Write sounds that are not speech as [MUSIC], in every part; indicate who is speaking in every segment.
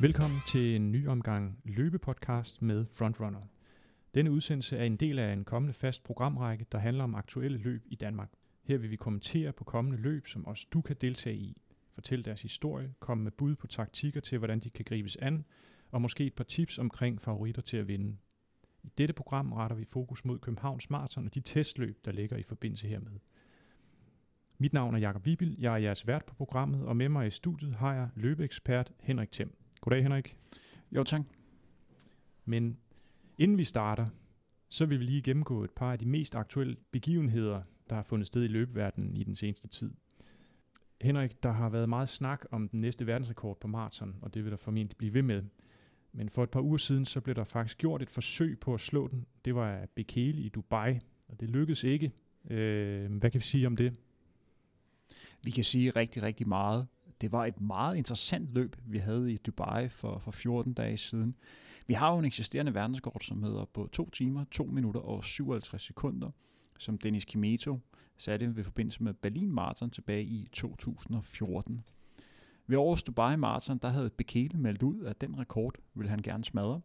Speaker 1: Velkommen til en ny omgang løbepodcast med Frontrunner. Denne udsendelse er en del af en kommende fast programrække, der handler om aktuelle løb i Danmark. Her vil vi kommentere på kommende løb, som også du kan deltage i. Fortæl deres historie, komme med bud på taktikker til, hvordan de kan gribes an, og måske et par tips omkring favoritter til at vinde. I dette program retter vi fokus mod Københavns Marathon og de testløb, der ligger i forbindelse hermed. Mit navn er Jakob Vibil, jeg er jeres vært på programmet, og med mig i studiet har jeg løbeekspert Henrik Thiem. Goddag Henrik.
Speaker 2: Jo, tak.
Speaker 1: Men inden vi starter, så vil vi lige gennemgå et par af de mest aktuelle begivenheder, der har fundet sted i løbeverdenen i den seneste tid. Henrik, der har været meget snak om den næste verdensrekord på maraton, og det vil der formentlig blive ved med. Men for et par uger siden, så blev der faktisk gjort et forsøg på at slå den. Det var af Bekele i Dubai, og det lykkedes ikke. Øh, hvad kan vi sige om det?
Speaker 2: Vi kan sige rigtig, rigtig meget. Det var et meget interessant løb, vi havde i Dubai for, for 14 dage siden. Vi har jo en eksisterende verdenskort, som hedder på 2 timer, 2 minutter og 57 sekunder, som Dennis Kimeto satte ved forbindelse med Berlin Marathon tilbage i 2014. Ved årets Dubai Marathon, der havde Bekele meldt ud, at den rekord ville han gerne smadre.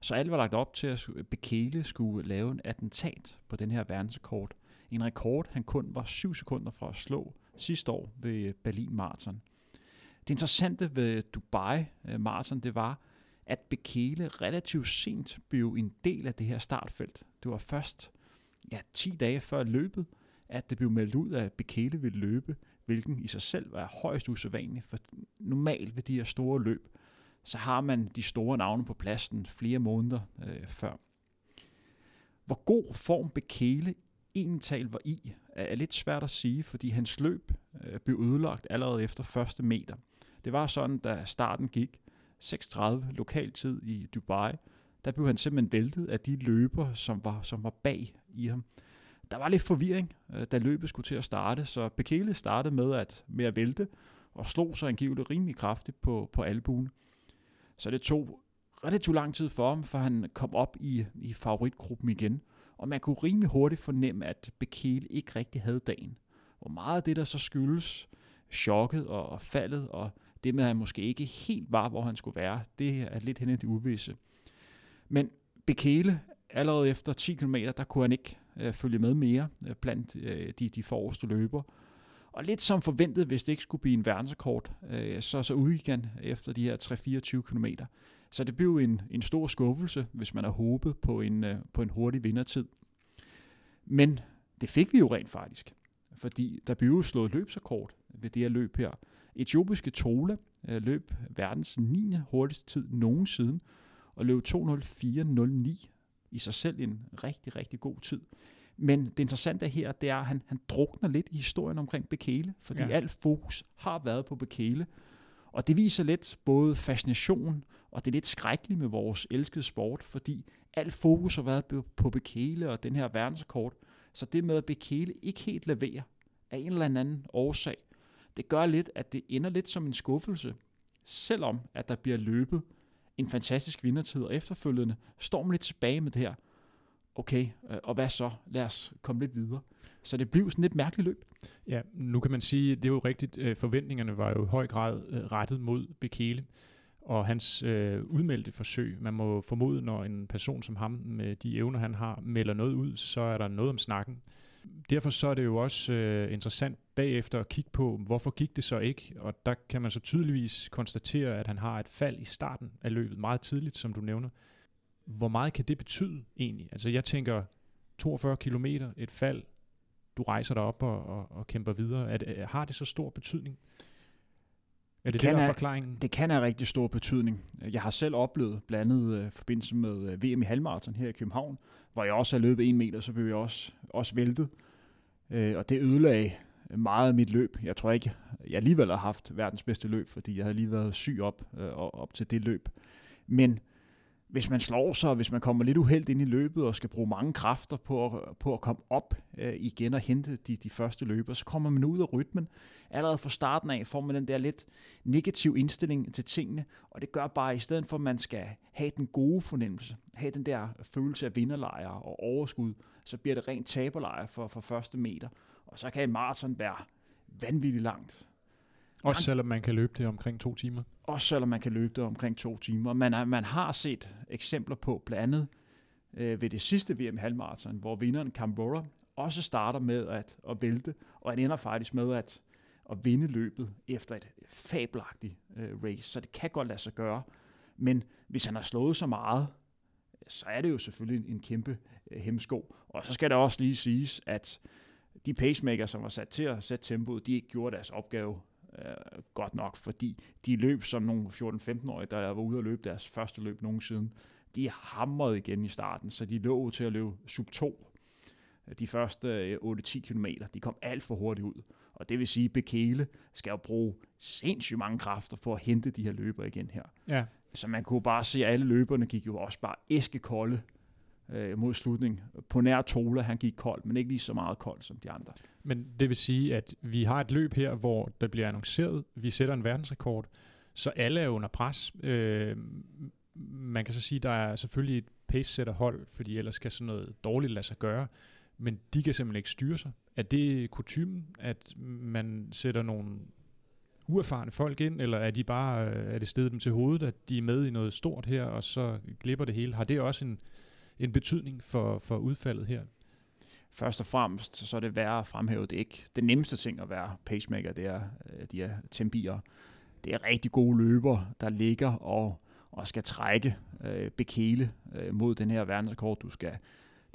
Speaker 2: Så alt var lagt op til, at Bekele skulle lave en attentat på den her verdensrekord. En rekord, han kun var 7 sekunder fra at slå sidste år ved Berlin Marathon. Det interessante ved Dubai øh, Marathon, det var, at Bekele relativt sent blev en del af det her startfelt. Det var først ja, 10 dage før løbet, at det blev meldt ud, at Bekele ville løbe, hvilken i sig selv var højst usædvanligt, for normalt ved de her store løb, så har man de store navne på pladsen flere måneder øh, før. Hvor god form Bekele egentlig var i, er lidt svært at sige, fordi hans løb øh, blev ødelagt allerede efter første meter. Det var sådan, da starten gik, 6.30 lokaltid i Dubai, der blev han simpelthen væltet af de løber, som var, som var bag i ham. Der var lidt forvirring, øh, da løbet skulle til at starte, så Bekele startede med at, med at vælte, og slog sig angiveligt rimelig kraftigt på, på albuen. Så det tog relativt lang tid for ham, for han kom op i, i favoritgruppen igen. Og man kunne rimelig hurtigt fornemme, at Bekele ikke rigtig havde dagen. Hvor meget af det, der så skyldes chokket og, faldet, og det med, at han måske ikke helt var, hvor han skulle være, det er lidt hen i det uvisse. Men Bekele, allerede efter 10 km, der kunne han ikke øh, følge med mere øh, blandt øh, de, de forreste løber. Og lidt som forventet, hvis det ikke skulle blive en verdensrekord, øh, så, så udgik han efter de her 3-24 km. Så det blev en, en stor skuffelse, hvis man har håbet på en, øh, på en hurtig vindertid. Men det fik vi jo rent faktisk, fordi der blev jo slået løbsrekord ved det her løb her. Etiopiske Tola øh, løb verdens 9. hurtigste tid nogensinde, og løb 2.04.09 i sig selv en rigtig, rigtig god tid. Men det interessante her, det er, at han, han drukner lidt i historien omkring Bekele, fordi ja. alt fokus har været på Bekele. Og det viser lidt både fascination, og det er lidt skrækkeligt med vores elskede sport, fordi alt fokus har været på Bekele og den her verdensrekord. Så det med, at Bekele ikke helt leverer af en eller anden årsag, det gør lidt, at det ender lidt som en skuffelse, selvom at der bliver løbet en fantastisk vindertid, og efterfølgende står man lidt tilbage med det her, okay, øh, og hvad så? Lad os komme lidt videre. Så det blev sådan lidt mærkeligt løb.
Speaker 1: Ja, nu kan man sige, det er jo rigtigt, øh, forventningerne var jo i høj grad øh, rettet mod Bekele og hans øh, udmeldte forsøg. Man må formode, når en person som ham, med de evner han har, melder noget ud, så er der noget om snakken. Derfor så er det jo også øh, interessant bagefter at kigge på, hvorfor gik det så ikke? Og der kan man så tydeligvis konstatere, at han har et fald i starten af løbet meget tidligt, som du nævner hvor meget kan det betyde egentlig? Altså jeg tænker 42 km, et fald, du rejser dig op og, og, og kæmper videre. Er det, har det så stor betydning? Er det det,
Speaker 2: kan
Speaker 1: det, forklaringen?
Speaker 2: Det kan have rigtig stor betydning. Jeg har selv oplevet blandt andet uh, forbindelse med øh, VM i halvmarathon her i København, hvor jeg også har løbet en meter, så blev jeg også, også væltet. Uh, og det ødelagde meget af mit løb. Jeg tror ikke, jeg alligevel har haft verdens bedste løb, fordi jeg havde lige været syg op, uh, op til det løb. Men hvis man slår sig, hvis man kommer lidt uheldigt ind i løbet og skal bruge mange kræfter på at, på at komme op øh, igen og hente de, de første løber, så kommer man ud af rytmen. Allerede fra starten af får man den der lidt negativ indstilling til tingene, og det gør bare, at i stedet for at man skal have den gode fornemmelse, have den der følelse af vinderlejre og overskud, så bliver det rent taberlejre for, for første meter. Og så kan en maraton være vanvittigt langt.
Speaker 1: Også selvom man kan løbe det omkring to timer?
Speaker 2: Også selvom man kan løbe det omkring to timer. Man, er, man har set eksempler på, blandt andet øh, ved det sidste VM halvmarathon, hvor vinderen Cambora også starter med at, at vælte, og han ender faktisk med at, at vinde løbet efter et fabelagtigt øh, race. Så det kan godt lade sig gøre. Men hvis han har slået så meget, så er det jo selvfølgelig en kæmpe øh, hemsko. Og så skal det også lige siges, at de pacemakers, som var sat til at sætte tempoet, de ikke gjorde deres opgave øh, godt nok, fordi de løb som nogle 14-15-årige, der var ude at løbe deres første løb nogensinde. De hamrede igen i starten, så de lå til at løbe sub 2 de første 8-10 øh, km. De kom alt for hurtigt ud. Og det vil sige, at Bekele skal jo bruge sindssygt mange kræfter for at hente de her løber igen her.
Speaker 1: Ja.
Speaker 2: Så man kunne bare se, at alle løberne gik jo også bare æskekolde øh, mod slutning. På nær Tola, han gik kold, men ikke lige så meget kold som de andre.
Speaker 1: Men det vil sige, at vi har et løb her, hvor der bliver annonceret, vi sætter en verdensrekord, så alle er under pres. Øh, man kan så sige, at der er selvfølgelig et pace hold, fordi ellers kan sådan noget dårligt lade sig gøre, men de kan simpelthen ikke styre sig. Er det kutumen, at man sætter nogle uerfarne folk ind, eller er de bare øh, er det stedet dem til hovedet, at de er med i noget stort her, og så glipper det hele? Har det også en, en betydning for, for udfaldet her?
Speaker 2: Først og fremmest, så er det værd at fremhæve, det ikke det nemmeste ting at være pacemaker, det er øh, de her tempier. Det er rigtig gode løber, der ligger og, og skal trække øh, bekele øh, mod den her verdensrekord. Du skal,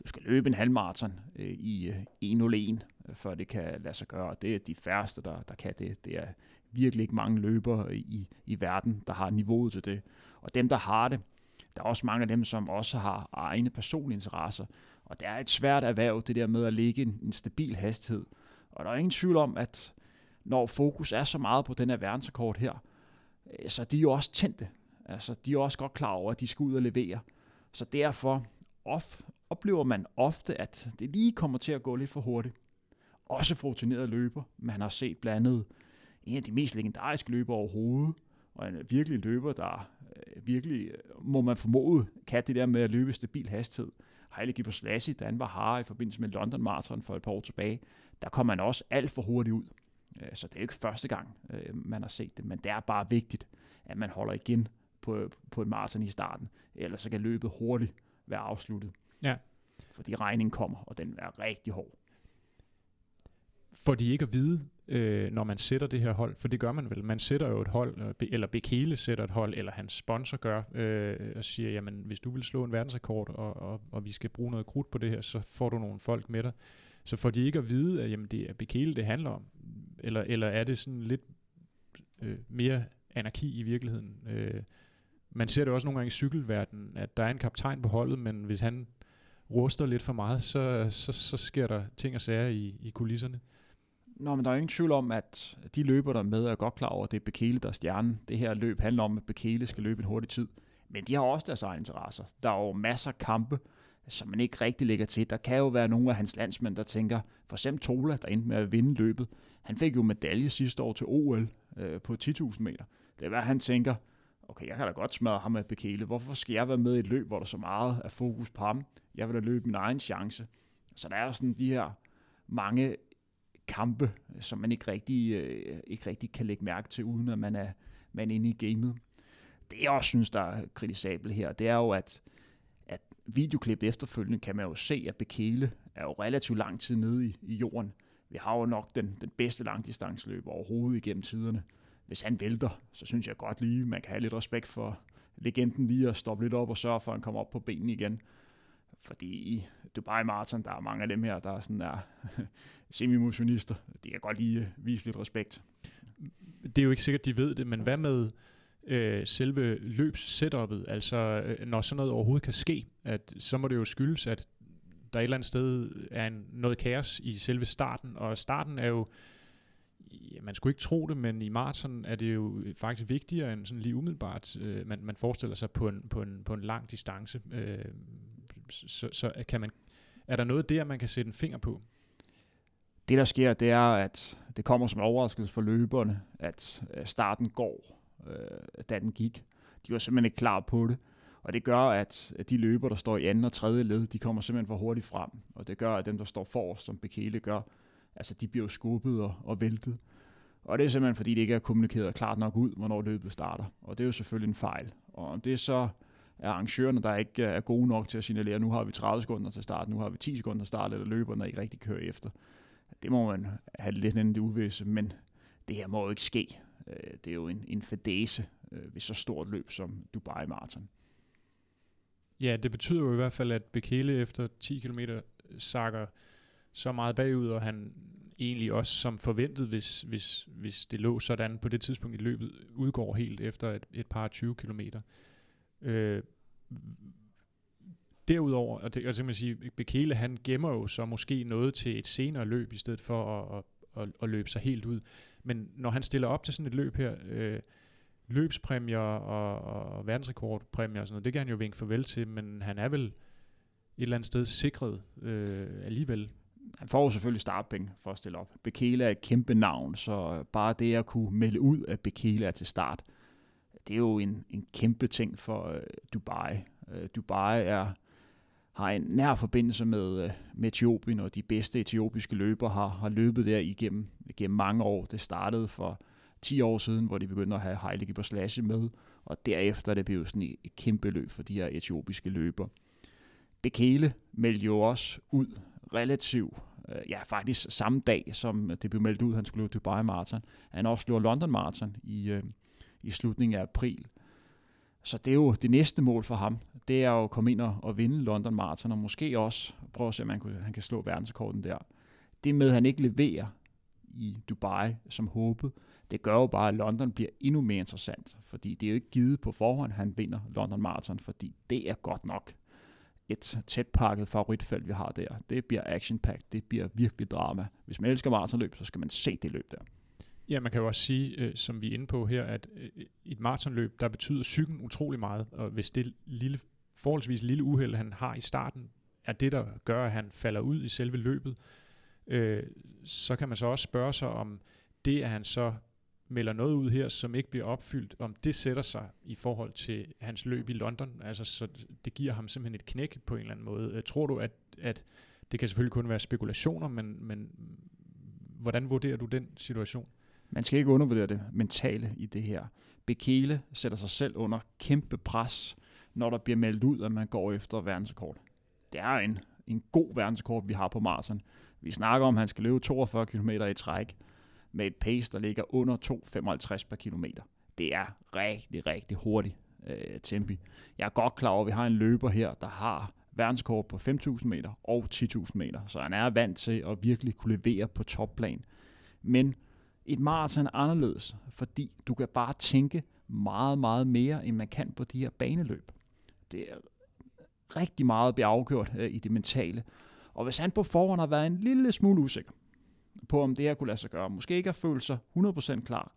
Speaker 2: du skal løbe en halvmarathon øh, i øh, 1.01, øh, før det kan lade sig gøre. Det er de færreste, der, der kan det. Det er virkelig ikke mange løbere øh, i, i verden, der har niveauet til det. Og dem, der har det, der er også mange af dem, som også har egne personlige interesser. Og det er et svært erhverv, det der med at ligge en, en stabil hastighed. Og der er ingen tvivl om, at når fokus er så meget på den her verdensrekord her, øh, så de er jo også tændte. Altså, de er også godt klar over, at de skal ud og levere. Så derfor off, oplever man ofte, at det lige kommer til at gå lidt for hurtigt. Også for rutinerede løber. Man har set blandt andet en af de mest legendariske løber overhovedet, og en virkelig løber, der øh, virkelig, øh, må man formode, kan det der med at løbe stabil hastighed. Haile Gebrselassie, da han var har i forbindelse med London Marathon for et par år tilbage, der kom man også alt for hurtigt ud. Øh, så det er jo ikke første gang, man har set det, men det er bare vigtigt, at man holder igen på, på et maraton i starten, ellers så kan løbet hurtigt være afsluttet.
Speaker 1: Ja.
Speaker 2: Fordi regningen kommer, og den er rigtig hård.
Speaker 1: For de ikke at vide, øh, når man sætter det her hold, for det gør man vel. Man sætter jo et hold, øh, eller Bekele sætter et hold, eller hans sponsor gør, øh, og siger, jamen hvis du vil slå en verdensrekord, og, og, og vi skal bruge noget krudt på det her, så får du nogle folk med dig. Så får de ikke at vide, at jamen, det er Bekele, det handler om, eller, eller er det sådan lidt øh, mere anarki i virkeligheden? Øh, man ser det også nogle gange i cykelverdenen, at der er en kaptajn på holdet, men hvis han ruster lidt for meget, så, så, så sker der ting og sager i, i kulisserne.
Speaker 2: Nå, men der er ingen tvivl om, at de løber der med er godt klar over, at det er Bekele, der er stjernen. Det her løb handler om, at Bekele skal løbe en hurtig tid. Men de har også deres egne interesser. Der er jo masser af kampe, som man ikke rigtig lægger til. Der kan jo være nogle af hans landsmænd, der tænker, for eksempel Tola, der endte med at vinde løbet. Han fik jo medalje sidste år til OL øh, på 10.000 meter. Det er hvad han tænker, okay, jeg kan da godt smadre ham med Bekele. Hvorfor skal jeg være med i et løb, hvor der så meget er fokus på ham? Jeg vil da løbe min egen chance. Så der er sådan de her mange kampe, som man ikke rigtig, øh, ikke rigtig kan lægge mærke til, uden at man er, man er inde i gamet. Det jeg også synes, der er kritisabelt her, det er jo, at, at videoklip efterfølgende kan man jo se, at Bekele er jo relativt lang tid nede i, i jorden. Vi har jo nok den, den bedste langdistansløber overhovedet igennem tiderne. Hvis han vælter, så synes jeg godt lige, man kan have lidt respekt for legenden lige at stoppe lidt op og sørge for, at han kommer op på benene igen. Fordi i Dubai Marathon, der er mange af dem her, der er sådan er [LAUGHS] semi-motionister. De kan godt lige øh, vise lidt respekt.
Speaker 1: Det er jo ikke sikkert, de ved det, men hvad med øh, selve løbssetupet? Altså, øh, når sådan noget overhovedet kan ske, at, så må det jo skyldes, at der et eller andet sted er en, noget kaos i selve starten, og starten er jo ja, man skulle ikke tro det, men i maraton er det jo faktisk vigtigere end sådan lige umiddelbart, øh, man, man forestiller sig på en, på en, på en lang distance. Øh, så, så kan man, er der noget der, man kan sætte en finger på?
Speaker 2: Det, der sker, det er, at det kommer som en overraskelse for løberne, at øh, starten går, øh, da den gik. De var simpelthen ikke klar på det. Og det gør, at de løber, der står i anden og tredje led, de kommer simpelthen for hurtigt frem. Og det gør, at dem, der står forrest, som Bekele gør, altså de bliver skubbet og, og væltet. Og det er simpelthen, fordi det ikke er kommunikeret klart nok ud, hvornår løbet starter. Og det er jo selvfølgelig en fejl. Og om det så er arrangørerne, der ikke er gode nok til at signalere, nu har vi 30 sekunder til start, nu har vi 10 sekunder til start, eller løberne ikke rigtig kører efter. Det må man have lidt det uvisse, men det her må jo ikke ske. Øh, det er jo en, en fadese øh, ved så stort løb som Dubai Marathon.
Speaker 1: Ja, det betyder jo i hvert fald, at Bekele efter 10 km sakker så meget bagud, og han egentlig også som forventet, hvis, hvis, hvis det lå sådan på det tidspunkt i løbet, udgår helt efter et, et par 20 kilometer. Øh, derudover, og det, og kan man sige, Bekele han gemmer jo så måske noget til et senere løb, i stedet for at, at, at, at løbe sig helt ud. Men når han stiller op til sådan et løb her, øh, løbspræmier og, og verdensrekordpræmier og sådan noget, det kan han jo vinke farvel til, men han er vel et eller andet sted sikret øh, alligevel.
Speaker 2: Han får jo selvfølgelig startpenge for at stille op. Bekele er et kæmpe navn, så bare det at kunne melde ud, at Bekele er til start, det er jo en, en kæmpe ting for øh, Dubai. Øh, Dubai er har en nær forbindelse med, øh, med Etiopien, og de bedste etiopiske løbere har, har løbet der igennem, igennem mange år. Det startede for 10 år siden, hvor de begyndte at have Haile Gebrselassie med, og derefter er det blevet sådan et kæmpe løb for de her etiopiske løbere. Bekele meldte jo også ud relativt, øh, ja faktisk samme dag, som det blev meldt ud, han skulle løbe Dubai Marathon. Han også løber London Marathon i, øh, i slutningen af april. Så det er jo det næste mål for ham. Det er jo at komme ind og, og vinde London Marathon, og måske også prøve at se, om han, kunne, han kan slå verdensrekorden der. Det med, at han ikke leverer i Dubai som håbet, det gør jo bare, at London bliver endnu mere interessant, fordi det er jo ikke givet på forhånd, at han vinder London Marathon, fordi det er godt nok et tæt pakket favoritfelt, vi har der. Det bliver action -packed. det bliver virkelig drama. Hvis man elsker maratonløb, så skal man se det løb der.
Speaker 1: Ja, man kan jo også sige, øh, som vi er inde på her, at øh, i et maratonløb, der betyder cyklen utrolig meget, og hvis det lille, forholdsvis lille uheld, han har i starten, er det, der gør, at han falder ud i selve løbet, øh, så kan man så også spørge sig om det, at han så melder noget ud her, som ikke bliver opfyldt, om det sætter sig i forhold til hans løb i London, altså så det giver ham simpelthen et knæk på en eller anden måde. Øh, tror du, at, at det kan selvfølgelig kun være spekulationer, men, men hvordan vurderer du den situation?
Speaker 2: Man skal ikke undervurdere det mentale i det her. Bekele sætter sig selv under kæmpe pres, når der bliver meldt ud, at man går efter verdensrekord. Det er en, en god verdensrekord, vi har på maraton. Vi snakker om, at han skal løbe 42 km i træk med et pace, der ligger under 2,55 per kilometer. Det er rigtig, rigtig hurtigt øh, tempi. Jeg er godt klar over, at vi har en løber her, der har verdenskort på 5.000 meter og 10.000 meter, så han er vant til at virkelig kunne levere på topplan. Men et maraton er anderledes, fordi du kan bare tænke meget, meget mere, end man kan på de her baneløb. Det er rigtig meget bliver afgjort øh, i det mentale. Og hvis han på forhånd har været en lille smule usikker på, om det her kunne lade sig gøre, måske ikke har følt sig 100% klar,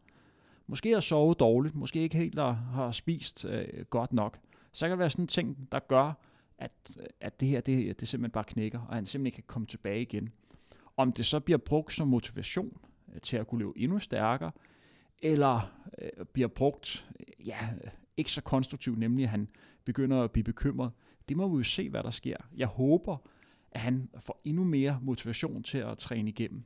Speaker 2: måske har sovet dårligt, måske ikke helt har, har spist øh, godt nok, så kan det være sådan en ting, der gør, at, øh, at det her det, det simpelthen bare knækker, og han simpelthen ikke kan komme tilbage igen. Om det så bliver brugt som motivation Øh, til at kunne leve endnu stærkere, eller øh, bliver brugt ja, ikke så konstruktivt, nemlig at han begynder at blive bekymret. Det må vi jo se, hvad der sker. Jeg håber, at han får endnu mere motivation til at træne igennem.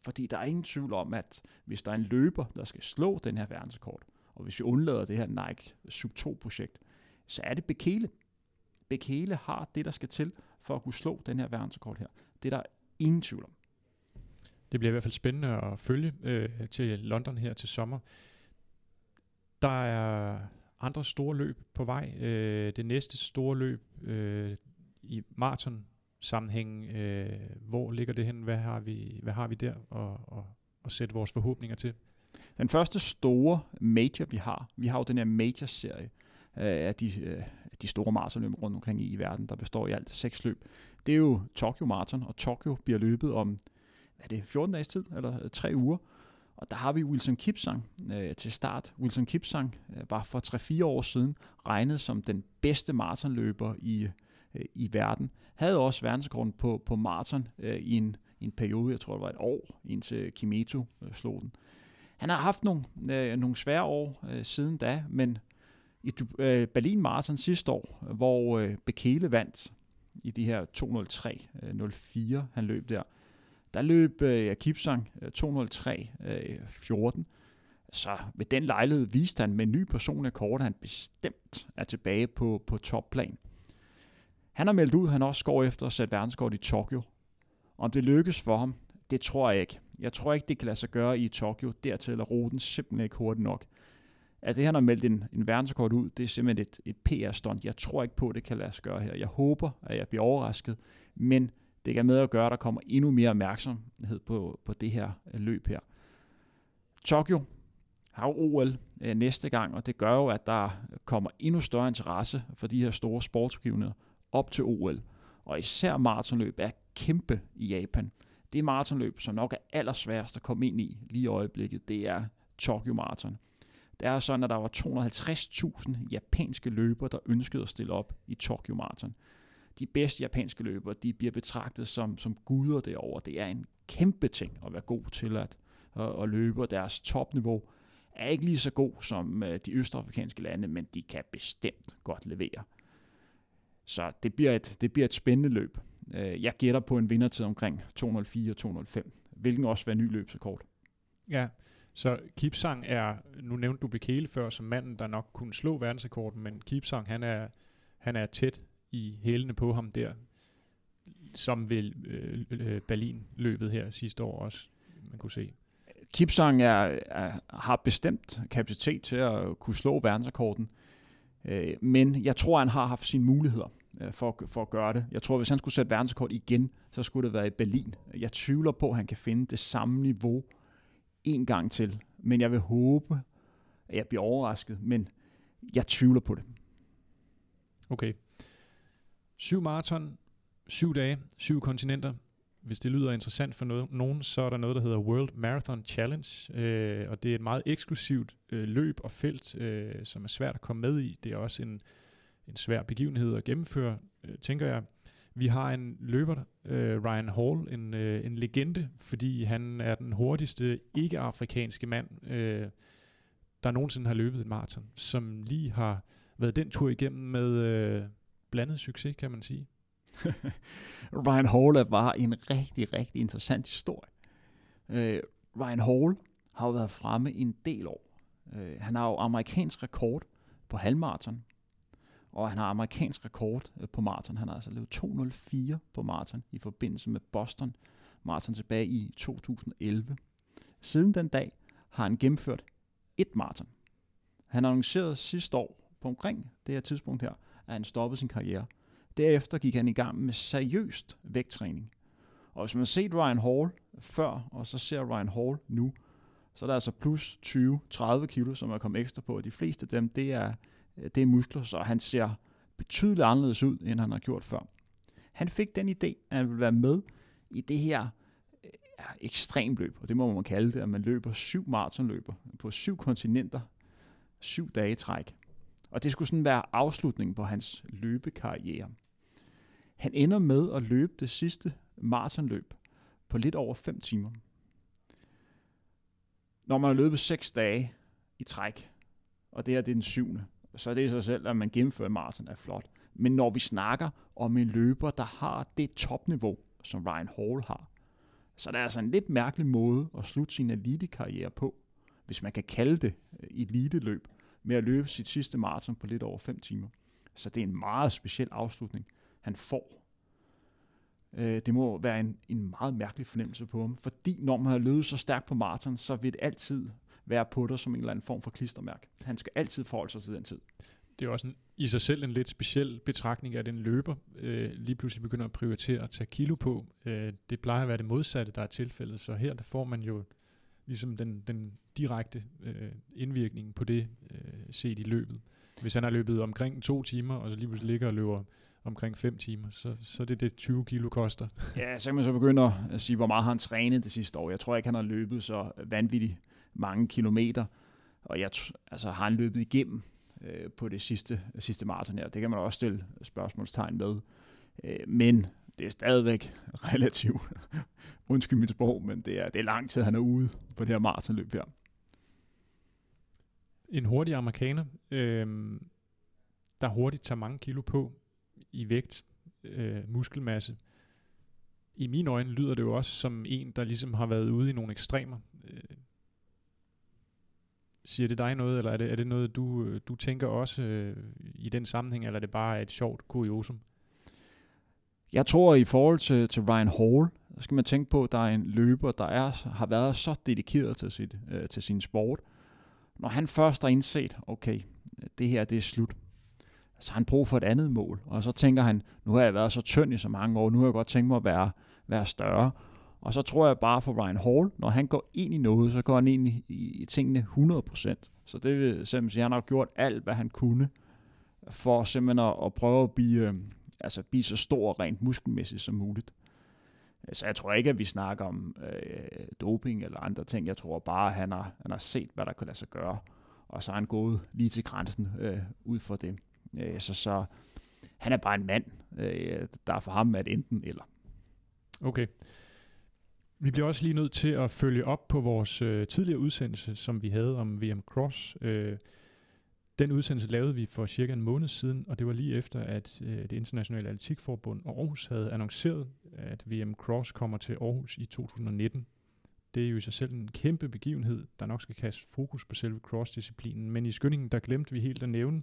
Speaker 2: Fordi der er ingen tvivl om, at hvis der er en løber, der skal slå den her verdensrekord, og hvis vi undlader det her Nike Sub 2-projekt, så er det Bekele. Bekele har det, der skal til for at kunne slå den her verdensrekord her. Det er der ingen tvivl om.
Speaker 1: Det bliver i hvert fald spændende at følge øh, til London her til sommer. Der er andre store løb på vej. Øh, det næste store løb øh, i maraton sammenhæng, øh, hvor ligger det hen? Hvad har vi, hvad har vi der at, at, sætte vores forhåbninger til?
Speaker 2: Den første store major, vi har, vi har jo den her major-serie øh, af de, øh, de store maratonløb rundt omkring i, i verden, der består i alt seks løb. Det er jo Tokyo Marathon, og Tokyo bliver løbet om er det, 14 dages tid, eller øh, 3 uger. Og der har vi Wilson Kipsang øh, til start. Wilson Kipsang øh, var for 3-4 år siden regnet som den bedste maratonløber i, øh, i verden. Havde også verdensgrund på, på maraton øh, i, en, i en periode, jeg tror det var et år, indtil Kimeto øh, slog den. Han har haft nogle, øh, nogle svære år øh, siden da, men i øh, Berlin Marathon sidste år, hvor øh, Bekele vandt i de her 203-04, øh, han løb der, der løb øh, Kipsang øh, 203 øh, 14. Så ved den lejlighed viste han med en ny personrekord, at han bestemt er tilbage på, på topplan. Han har meldt ud, at han også går efter at sætte verdenskort i Tokyo. Om det lykkes for ham, det tror jeg ikke. Jeg tror ikke, det kan lade sig gøre i Tokyo. Dertil er ruten simpelthen ikke hurtigt nok. At det, han har meldt en, en verdenskort ud, det er simpelthen et, et PR-stunt. Jeg tror ikke på, at det kan lade sig gøre her. Jeg håber, at jeg bliver overrasket, men det kan med at gøre, at der kommer endnu mere opmærksomhed på, på det her øh, løb her. Tokyo har jo OL øh, næste gang, og det gør jo, at der kommer endnu større interesse for de her store sportsbegivenheder op til OL. Og især maratonløb er kæmpe i Japan. Det maratonløb, som nok er allersværest at komme ind i lige i øjeblikket, det er Tokyo Marathon. Det er sådan, at der var 250.000 japanske løbere, der ønskede at stille op i Tokyo Marathon. De bedste japanske løbere, de bliver betragtet som, som guder derovre. Det er en kæmpe ting at være god til at, at, at løbe, og deres topniveau er ikke lige så god som øh, de østafrikanske lande, men de kan bestemt godt levere. Så det bliver et, det bliver et spændende løb. Øh, jeg gætter på en vindertid omkring 204-205, hvilken også vil være ny løbsrekord.
Speaker 1: Ja, så Kipsang er, nu nævnte du Bekele før, som manden, der nok kunne slå verdensrekorden, men Kipsang, han er, han er tæt i hælene på ham der, som vil øh, øh, Berlin-løbet her sidste år også, man kunne se.
Speaker 2: Kipsang er, er, har bestemt kapacitet til at kunne slå verdensrekorden, øh, men jeg tror, han har haft sine muligheder øh, for, for at gøre det. Jeg tror, hvis han skulle sætte verdensrekord igen, så skulle det være i Berlin. Jeg tvivler på, at han kan finde det samme niveau en gang til. Men jeg vil håbe, at jeg bliver overrasket, men jeg tvivler på det.
Speaker 1: Okay. Syv maraton, syv dage, syv kontinenter. Hvis det lyder interessant for noget, nogen, så er der noget, der hedder World Marathon Challenge, øh, og det er et meget eksklusivt øh, løb og felt, øh, som er svært at komme med i. Det er også en, en svær begivenhed at gennemføre, øh, tænker jeg. Vi har en løber, øh, Ryan Hall, en, øh, en legende, fordi han er den hurtigste ikke-afrikanske mand, øh, der nogensinde har løbet et maraton, som lige har været den tur igennem med øh, blandet succes, kan man sige. [LAUGHS]
Speaker 2: Ryan Hall var en rigtig, rigtig interessant historie. Øh, Ryan Hall har jo været fremme en del år. Øh, han har jo amerikansk rekord på halvmarathon, og han har amerikansk rekord øh, på maraton. Han har altså løbet 204 på maraton i forbindelse med Boston Marathon tilbage i 2011. Siden den dag har han gennemført et maraton. Han annoncerede sidste år på omkring det her tidspunkt her, at han stoppede sin karriere. Derefter gik han i gang med seriøst vægttræning. Og hvis man har set Ryan Hall før, og så ser Ryan Hall nu, så er der altså plus 20-30 kilo, som er kommet ekstra på. og De fleste af dem, det er, øh, det er muskler, så han ser betydeligt anderledes ud, end han har gjort før. Han fik den idé, at han ville være med i det her øh, ja, ekstremløb, og det må man kalde det, at man løber syv maratonløber på syv kontinenter, syv dage træk. Og det skulle sådan være afslutningen på hans løbekarriere. Han ender med at løbe det sidste maratonløb på lidt over 5 timer. Når man har løbet 6 dage i træk, og det her det er den syvende, så er det i sig selv, at man gennemfører maraton er flot. Men når vi snakker om en løber, der har det topniveau, som Ryan Hall har, så det er altså en lidt mærkelig måde at slutte sin elitekarriere på, hvis man kan kalde det øh, eliteløb, med at løbe sit sidste maraton på lidt over 5 timer. Så det er en meget speciel afslutning, han får. Øh, det må være en, en meget mærkelig fornemmelse på ham, fordi når man har løbet så stærkt på maraton, så vil det altid være på dig som en eller anden form for klistermærke. Han skal altid forholde sig til den tid.
Speaker 1: Det er også en, i sig selv en lidt speciel betragtning, at en løber øh, lige pludselig begynder at prioritere at tage kilo på. Øh, det plejer at være det modsatte, der er tilfældet, så her der får man jo ligesom den, den direkte øh, indvirkning på det øh, set i løbet. Hvis han har løbet omkring to timer, og så lige pludselig ligger og løber omkring 5 timer, så, så det er det 20 kilo koster.
Speaker 2: Ja, så kan man så begynde at sige, hvor meget har han trænet det sidste år. Jeg tror ikke, han har løbet så vanvittigt mange kilometer, og jeg, altså, har han løbet igennem øh, på det sidste, sidste maraton her. Det kan man også stille spørgsmålstegn med. Øh, men det er stadigvæk [LAUGHS] relativt, undskyld mit sprog, men det er, det er lang tid, han er ude på det her maratonløb her.
Speaker 1: En hurtig amerikaner, øh, der hurtigt tager mange kilo på i vægt, øh, muskelmasse. i mine øjne lyder det jo også som en, der ligesom har været ude i nogle ekstremer. Øh, siger det dig noget, eller er det, er det noget, du, øh, du tænker også øh, i den sammenhæng, eller er det bare et sjovt kuriosum?
Speaker 2: Jeg tror, i forhold til, til Ryan Hall, så skal man tænke på, at der er en løber, der er, har været så dedikeret til, sit, øh, til sin sport. Når han først har indset, okay, det her det er slut, så har han brug for et andet mål. Og så tænker han, nu har jeg været så tynd i så mange år, nu har jeg godt tænkt mig at være, være større. Og så tror jeg bare for Ryan Hall, når han går ind i noget, så går han ind i, i tingene 100%. Så det vil simpelthen sige, at han har gjort alt, hvad han kunne, for simpelthen at, at prøve at blive, øh, altså blive så stor rent muskelmæssigt som muligt. Så jeg tror ikke, at vi snakker om øh, doping eller andre ting. Jeg tror bare, at han har, han har set, hvad der kan lade sig gøre. Og så er han gået lige til grænsen øh, ud for det. Øh, så, så han er bare en mand, øh, der er for ham at enten eller.
Speaker 1: Okay. Vi bliver også lige nødt til at følge op på vores øh, tidligere udsendelse, som vi havde om VM Cross. Øh, den udsendelse lavede vi for cirka en måned siden, og det var lige efter, at øh, det internationale atletikforbund og Aarhus havde annonceret, at VM Cross kommer til Aarhus i 2019. Det er jo i sig selv en kæmpe begivenhed, der nok skal kaste fokus på selve cross-disciplinen, men i skyndingen, der glemte vi helt at nævne,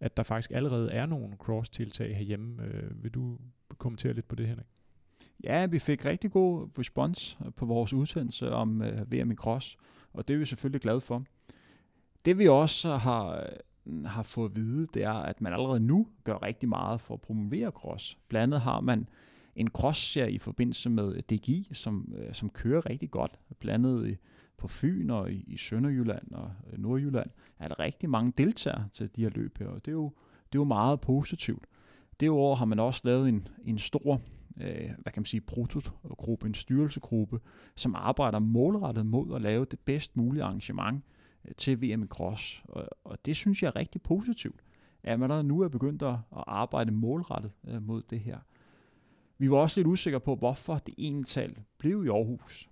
Speaker 1: at der faktisk allerede er nogle cross-tiltag herhjemme. Øh, vil du kommentere lidt på det, Henrik?
Speaker 2: Ja, vi fik rigtig god respons på vores udsendelse om øh, VM i cross, og det er vi selvfølgelig glade for. Det vi også har, øh, har fået at vide, det er, at man allerede nu gør rigtig meget for at promovere cross. Blandt andet har man en cross-serie i forbindelse med DGI, som, øh, som kører rigtig godt. Blandt andet på Fyn og i, i Sønderjylland og øh, Nordjylland er der rigtig mange deltagere til de her løb her, og det er jo, det er jo meget positivt. Derudover har man også lavet en, en stor øh, hvad kan man sige, protogruppe, en styrelsegruppe, som arbejder målrettet mod at lave det bedst mulige arrangement øh, til VM i Cross. Og, og det synes jeg er rigtig positivt, at man der nu er begyndt at, at arbejde målrettet øh, mod det her. Vi var også lidt usikre på, hvorfor det ene tal blev i Aarhus.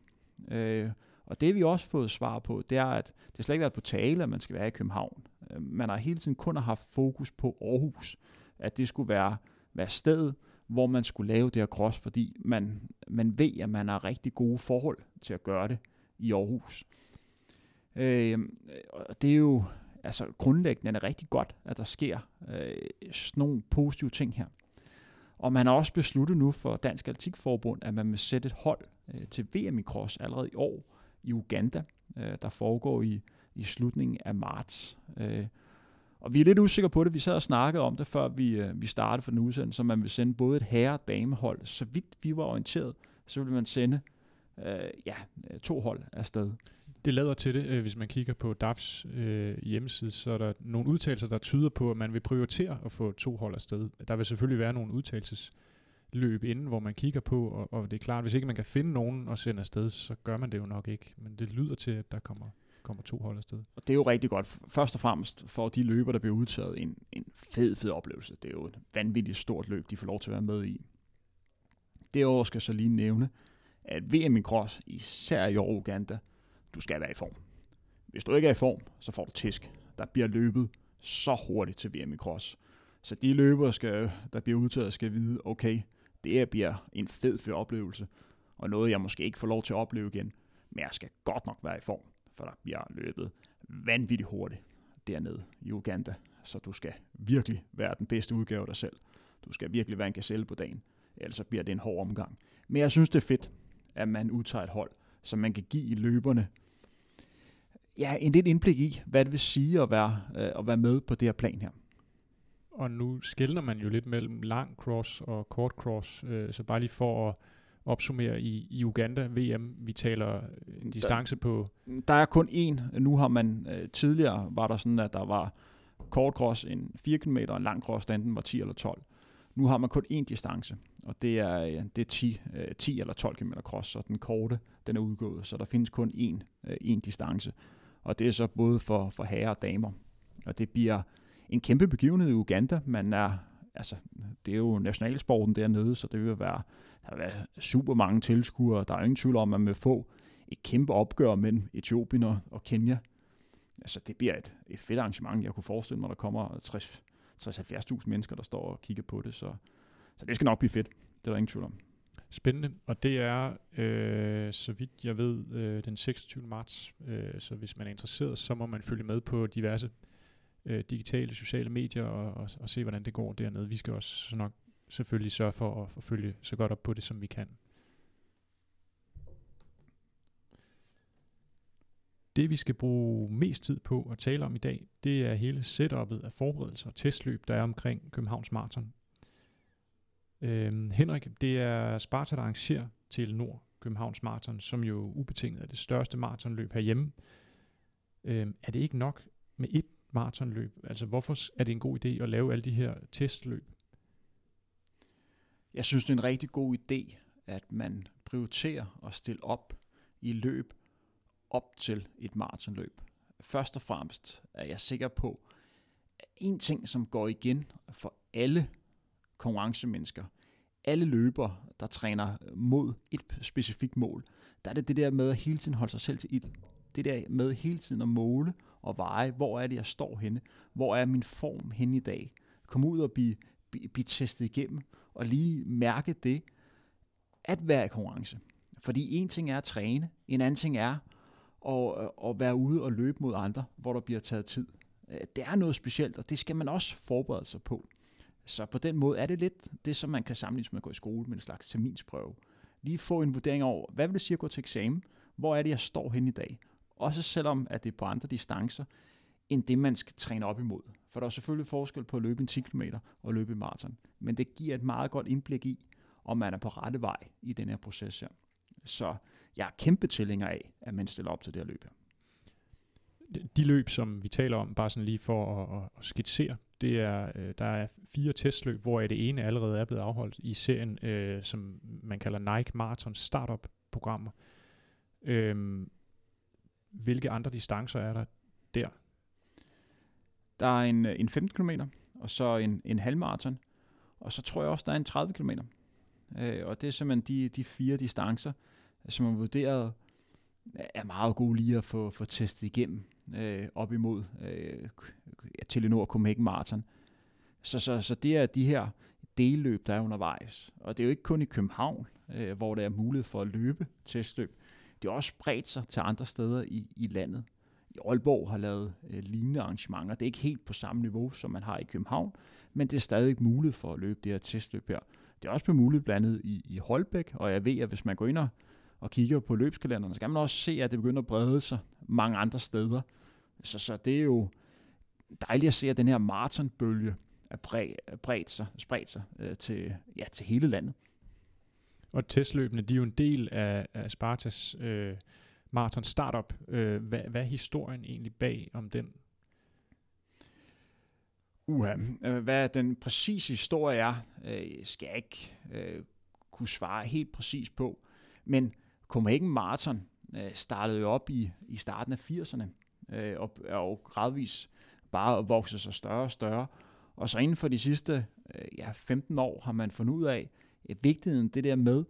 Speaker 2: Øh, og det vi også fået svar på, det er, at det slet ikke været på tale, at man skal være i København. Øh, man har hele tiden kun haft fokus på Aarhus. At det skulle være, være stedet, hvor man skulle lave det her cross, fordi man, man ved, at man har rigtig gode forhold til at gøre det i Aarhus. Øh, og det er jo altså grundlæggende er rigtig godt, at der sker øh, sådan nogle positive ting her. Og man har også besluttet nu for Dansk Atletikforbund, at man vil sætte et hold øh, til VM i cross allerede i år i Uganda, øh, der foregår i, i slutningen af marts. Øh, og vi er lidt usikre på det. Vi sad og snakkede om det, før vi, øh, vi startede for den udsendelse, så man vil sende både et herre- og damehold. Så vidt vi var orienteret, så vil man sende øh, ja, øh, to hold afsted.
Speaker 1: Det lader til det, øh, hvis man kigger på DAFs øh, hjemmeside, så er der nogle udtalelser, der tyder på, at man vil prioritere at få to hold afsted. Der vil selvfølgelig være nogle udtalelsesløb inden, hvor man kigger på, og, og det er klart, hvis ikke man kan finde nogen og sende afsted, så gør man det jo nok ikke. Men det lyder til, at der kommer kommer to hold afsted.
Speaker 2: Og det er jo rigtig godt. Først og fremmest for de løber, der bliver udtaget, en, en fed, fed oplevelse. Det er jo et vanvittigt stort løb, de får lov til at være med i. Derudover skal jeg så lige nævne, at VM i cross, især i år Uganda, du skal være i form. Hvis du ikke er i form, så får du tisk. Der bliver løbet så hurtigt til VM i cross. Så de løbere, skal, der bliver udtaget, skal vide, okay, det bliver en fed, fed oplevelse, og noget, jeg måske ikke får lov til at opleve igen, men jeg skal godt nok være i form for der bliver løbet vanvittigt hurtigt dernede i Uganda. Så du skal virkelig være den bedste udgave af dig selv. Du skal virkelig være en gazelle på dagen, ellers bliver det en hård omgang. Men jeg synes, det er fedt, at man udtager et hold, som man kan give løberne ja, en lidt indblik i, hvad det vil sige at være, øh, at være med på det her plan her.
Speaker 1: Og nu skældner man jo lidt mellem lang cross og kort cross, øh, så bare lige for at opsummere i, i Uganda VM. Vi taler en distance
Speaker 2: der,
Speaker 1: på...
Speaker 2: Der er kun én. Nu har man øh, tidligere var der sådan, at der var kort cross en 4 km og en lang cross, der enten var 10 eller 12. Nu har man kun én distance, og det er, øh, det er 10, 10 øh, eller 12 km cross, så den korte den er udgået, så der findes kun én, øh, én distance. Og det er så både for, for herrer og damer. Og det bliver en kæmpe begivenhed i Uganda. Man er, altså, det er jo nationalsporten dernede, så det vil være der vil være super mange tilskuere. Der er ingen tvivl om, at man vil få et kæmpe opgør mellem Etiopien og Kenya. Altså, det bliver et, et fedt arrangement. Jeg kunne forestille mig, at der kommer 60 60-70.000 mennesker, der står og kigger på det. Så, så det skal nok blive fedt. Det er der ingen tvivl om.
Speaker 1: spændende, og det er, øh, så vidt jeg ved, øh, den 26. marts. Øh, så hvis man er interesseret, så må man følge med på diverse øh, digitale sociale medier og, og, og se, hvordan det går dernede. Vi skal også så nok selvfølgelig sørge for at, at følge så godt op på det, som vi kan. Det vi skal bruge mest tid på at tale om i dag, det er hele setupet af forberedelser og testløb, der er omkring Københavns Marathon. Øhm, Henrik, det er Sparta, der arrangerer til Nord Københavns Marathon, som jo ubetinget er det største maratonløb herhjemme. Øhm, er det ikke nok med et maratonløb? Altså hvorfor er det en god idé at lave alle de her testløb?
Speaker 2: Jeg synes, det er en rigtig god idé, at man prioriterer at stille op i løb op til et maratonløb. Først og fremmest er jeg sikker på, at en ting, som går igen for alle konkurrencemennesker, alle løbere, der træner mod et specifikt mål, der er det det der med at hele tiden holde sig selv til ild. Det der med hele tiden at måle og veje, hvor er det, jeg står henne? Hvor er min form henne i dag? Kom ud og blive, blive, blive testet igennem, og lige mærke det, at være i konkurrence. Fordi en ting er at træne, en anden ting er og, og være ude og løbe mod andre, hvor der bliver taget tid. Øh, det er noget specielt, og det skal man også forberede sig på. Så på den måde er det lidt det, som man kan sammenligne med at gå i skole med en slags terminsprøve. Lige få en vurdering over, hvad vil det sige at gå til eksamen? Hvor er det, jeg står hen i dag? Også selvom at det er på andre distancer, end det, man skal træne op imod. For der er selvfølgelig forskel på at løbe en 10 km og løbe en maraton. Men det giver et meget godt indblik i, om man er på rette vej i den her proces her. Så jeg er kæmpe tilhænger af, at man stiller op til det her løb her.
Speaker 1: De løb, som vi taler om, bare sådan lige for at, at skitsere, det er, øh, der er fire testløb, hvor det ene allerede er blevet afholdt i serien, øh, som man kalder Nike Marathon Startup-programmer. Øhm, hvilke andre distancer er der der?
Speaker 2: Der er en, øh, en 15 km, og så en, en halvmarathon, og så tror jeg også, der er en 30 km. Øh, og det er simpelthen de, de fire distancer, som man vurderede øh, er meget gode lige at få, få testet igennem øh, op imod øh, Telenor Copenhagen Marathon. Så, så, så det er de her delløb, der er undervejs. Og det er jo ikke kun i København, øh, hvor der er mulighed for at løbe testløb. Det er også spredt sig til andre steder i, i landet. I Aalborg har lavet øh, lignende arrangementer. Det er ikke helt på samme niveau, som man har i København, men det er stadig muligt for at løbe det her testløb her. Det er også blevet muligt blandt andet i, i Holbæk, og jeg ved, at hvis man går ind og, og kigger på løbskalenderen, så kan man også se, at det begynder at brede sig mange andre steder. Så, så det er jo dejligt at se, at den her maratonbølge er bredt, sig, spredt sig øh, til, ja, til hele landet.
Speaker 1: Og testløbene, de er jo en del af, af Spartas øh, maraton startup. Øh, hvad, hvad er historien egentlig bag om den?
Speaker 2: Uha, øh, hvad den præcise historie er, øh, skal jeg ikke øh, kunne svare helt præcis på. Men Copenhagen Marathon øh, startede jo op i, i starten af 80'erne, øh, og, og gradvis bare vokset sig større og større. Og så inden for de sidste øh, ja, 15 år har man fundet ud af, at vigtigheden det der med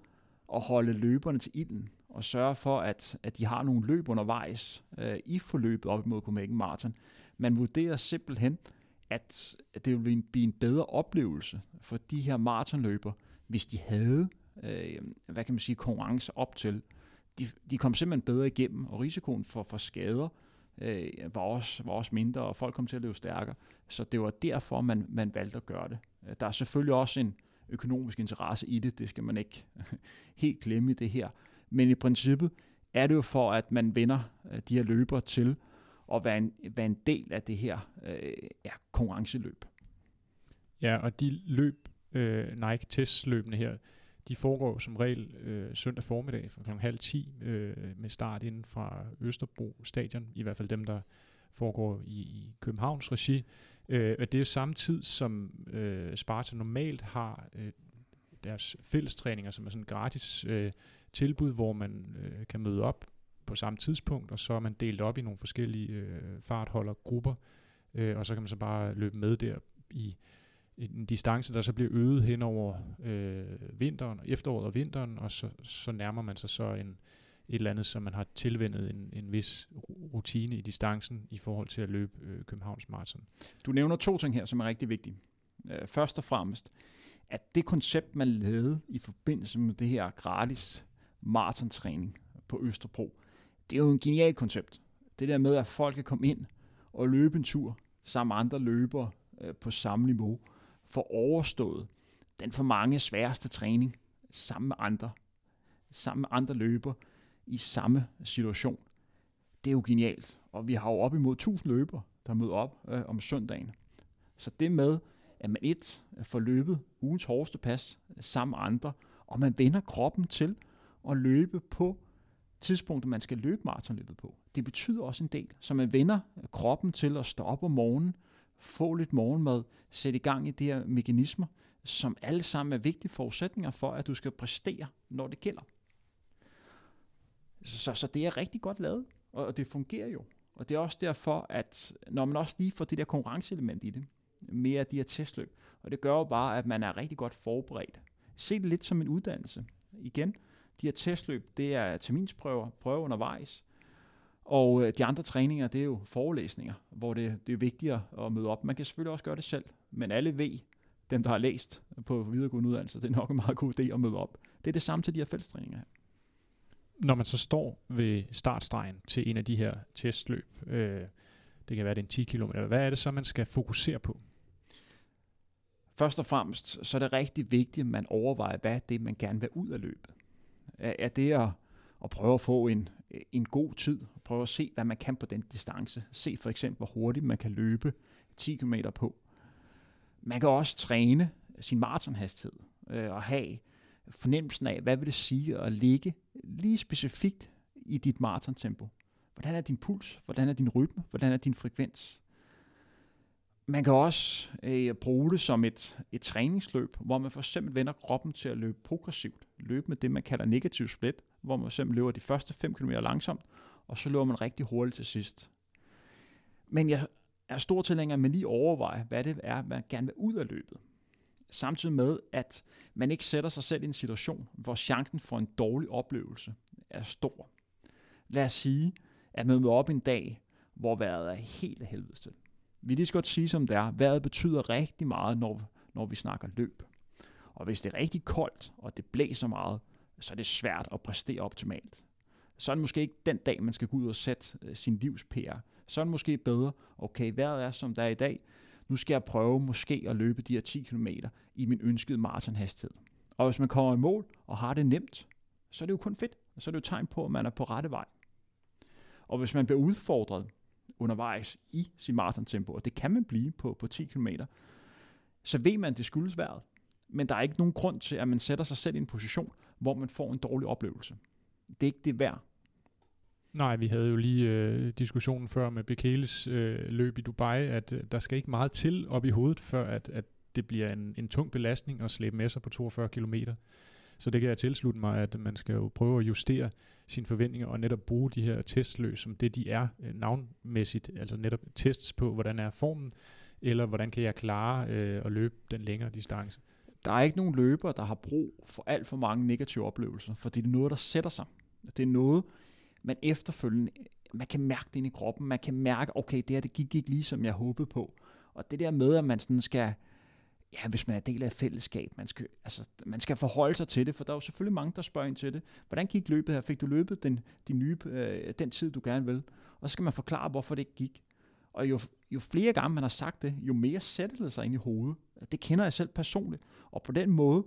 Speaker 2: at holde løberne til ilden, og sørge for, at, at de har nogle løb undervejs øh, i forløbet op imod Copenhagen Marathon. Man vurderer simpelthen, at det ville blive en bedre oplevelse for de her maratonløber, hvis de havde, øh, hvad kan man sige, konkurrence op til. De, de kom simpelthen bedre igennem, og risikoen for, for skader øh, var, også, var også mindre, og folk kom til at leve stærkere. Så det var derfor, man, man valgte at gøre det. Øh, der er selvfølgelig også en økonomisk interesse i det, det skal man ikke [LAUGHS] helt glemme i det her. Men i princippet er det jo for, at man vinder øh, de her løber til at være en, være en del af det her øh, ja, konkurrenceløb.
Speaker 1: Ja, og de løb, øh, Nike testløbene her, de foregår som regel øh, søndag formiddag fra kl. halv 10 øh, med start inden fra Østerbro stadion, i hvert fald dem, der foregår i, i Københavns regi. Øh, og det er samme tid, som øh, Sparta normalt har øh, deres fællestræninger, som er sådan gratis øh, tilbud, hvor man øh, kan møde op på samme tidspunkt, og så er man delt op i nogle forskellige øh, fartholdergrupper, øh, og så kan man så bare løbe med der i en distance, der så bliver øget hen over øh, vinteren, efteråret og vinteren, og så, så nærmer man sig så en, et eller andet, som man har tilvendet en, en vis rutine i distancen i forhold til at løbe øh, Københavns Marathon.
Speaker 2: Du nævner to ting her, som er rigtig vigtige. Øh, først og fremmest at det koncept, man lavede i forbindelse med det her gratis maratontræning på Østerbro, det er jo en genial koncept. Det der med, at folk kan komme ind og løbe en tur sammen med andre løbere øh, på samme niveau, for overstået den for mange sværeste træning sammen med andre, sammen med andre løber i samme situation. Det er jo genialt. Og vi har jo op imod 1000 løber, der møder op øh, om søndagen. Så det med, at man et får løbet ugens hårdeste pas sammen med andre, og man vender kroppen til at løbe på tidspunktet, man skal løbe maratonløbet på. Det betyder også en del. Så man vender kroppen til at stå op om morgenen, få lidt morgenmad, sætte i gang i de her mekanismer, som alle sammen er vigtige forudsætninger for, at du skal præstere, når det gælder. Så, så det er rigtig godt lavet, og det fungerer jo. Og det er også derfor, at når man også lige får det der konkurrenceelement i det, mere af de her testløb, og det gør jo bare, at man er rigtig godt forberedt. Se det lidt som en uddannelse. Igen, de her testløb, det er terminsprøver, prøver undervejs, og øh, de andre træninger, det er jo forelæsninger, hvor det, det er vigtigere at møde op. Man kan selvfølgelig også gøre det selv, men alle ved, dem der har læst på videregående uddannelse, det er nok en meget god idé at møde op. Det er det samme til de her fællestræninger her.
Speaker 1: Når man så står ved startstregen til en af de her testløb, øh, det kan være det en 10 km, hvad er det så, man skal fokusere på?
Speaker 2: Først og fremmest, så er det rigtig vigtigt, at man overvejer, hvad det man gerne vil ud af løbet. Er det at, og prøve at få en, en god tid, prøve at se, hvad man kan på den distance. Se for eksempel, hvor hurtigt man kan løbe 10 km på. Man kan også træne sin maratonhastighed øh, og have fornemmelsen af, hvad vil det sige at ligge lige specifikt i dit maratontempo. Hvordan er din puls? Hvordan er din rytme? Hvordan er din frekvens? Man kan også øh, bruge det som et, et træningsløb, hvor man for eksempel vender kroppen til at løbe progressivt. Løbe med det, man kalder negativ split, hvor man for eksempel løber de første 5 km langsomt, og så løber man rigtig hurtigt til sidst. Men jeg er stor tilhænger, at man lige overvejer, hvad det er, man gerne vil ud af løbet. Samtidig med, at man ikke sætter sig selv i en situation, hvor chancen for en dårlig oplevelse er stor. Lad os sige, at man møder op en dag, hvor vejret er helt af helvede til. Vi lige skal godt sige, som det er. Vejret betyder rigtig meget, når, når vi snakker løb. Og hvis det er rigtig koldt, og det blæser meget, så er det svært at præstere optimalt. Så er det måske ikke den dag, man skal gå ud og sætte øh, sin livs PR. Så er det måske bedre, okay, vejret er som det er i dag, nu skal jeg prøve måske at løbe de her 10 km i min ønskede maratonhastighed. Og hvis man kommer i mål og har det nemt, så er det jo kun fedt. Så er det jo tegn på, at man er på rette vej. Og hvis man bliver udfordret undervejs i sin maratontempo, og det kan man blive på, på 10 km, så ved man, at det skyldes vejret. Men der er ikke nogen grund til, at man sætter sig selv i en position, hvor man får en dårlig oplevelse. Det er ikke det værd.
Speaker 1: Nej, vi havde jo lige øh, diskussionen før med Bekeles øh, løb i Dubai, at øh, der skal ikke meget til op i hovedet, før at, at det bliver en, en tung belastning at slæbe med sig på 42 km. Så det kan jeg tilslutte mig, at man skal jo prøve at justere sine forventninger og netop bruge de her testløs som det, de er øh, navnmæssigt. Altså netop tests på, hvordan er formen, eller hvordan kan jeg klare øh, at løbe den længere distance.
Speaker 2: Der er ikke nogen løber, der har brug for alt for mange negative oplevelser, for det er noget, der sætter sig. Det er noget, man efterfølgende, man kan mærke det ind i kroppen, man kan mærke, okay, det her det gik ikke lige, som jeg håbede på. Og det der med, at man sådan skal, ja, hvis man er del af et fællesskab, man skal, altså, man skal forholde sig til det, for der er jo selvfølgelig mange, der spørger ind til det. Hvordan gik løbet her? Fik du løbet den, din nye, øh, den tid, du gerne vil? Og så skal man forklare, hvorfor det ikke gik. Og jo, jo flere gange man har sagt det, jo mere sætter det sig ind i hovedet. Det kender jeg selv personligt. Og på den måde,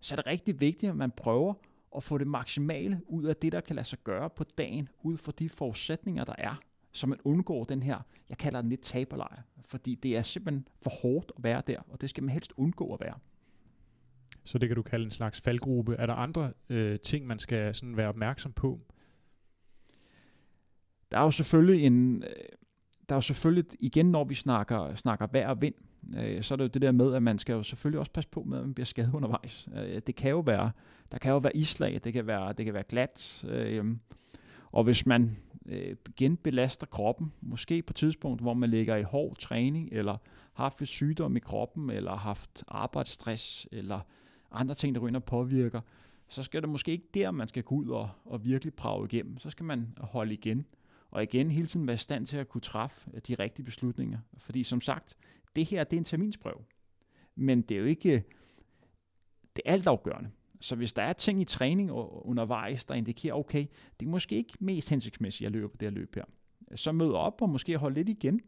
Speaker 2: så er det rigtig vigtigt, at man prøver at få det maksimale ud af det, der kan lade sig gøre på dagen, ud fra de forudsætninger, der er, så man undgår den her, jeg kalder den lidt taberlejr, fordi det er simpelthen for hårdt at være der, og det skal man helst undgå at være.
Speaker 1: Så det kan du kalde en slags faldgruppe. Er der andre øh, ting, man skal sådan være opmærksom på?
Speaker 2: Der er jo selvfølgelig en, øh, der er jo selvfølgelig, igen når vi snakker, snakker vejr og vind, øh, så er det jo det der med, at man skal jo selvfølgelig også passe på med, at man bliver skadet undervejs. Øh, det kan jo være, der kan jo være islag, det kan være, det kan være glat, øh, og hvis man øh, genbelaster kroppen, måske på et tidspunkt, hvor man ligger i hård træning, eller har haft et sygdom i kroppen, eller haft arbejdsstress, eller andre ting, der går og påvirker, så skal det måske ikke der, man skal gå ud og, og virkelig prage igennem. Så skal man holde igen. Og igen hele tiden være i stand til at kunne træffe øh, de rigtige beslutninger. Fordi som sagt, det her det er en terminsprøve. Men det er jo ikke øh, Det er altafgørende. Så hvis der er ting i træning undervejs, der indikerer, okay, det er måske ikke mest hensigtsmæssigt at løbe det her løb her, så mød op og måske holde lidt igen,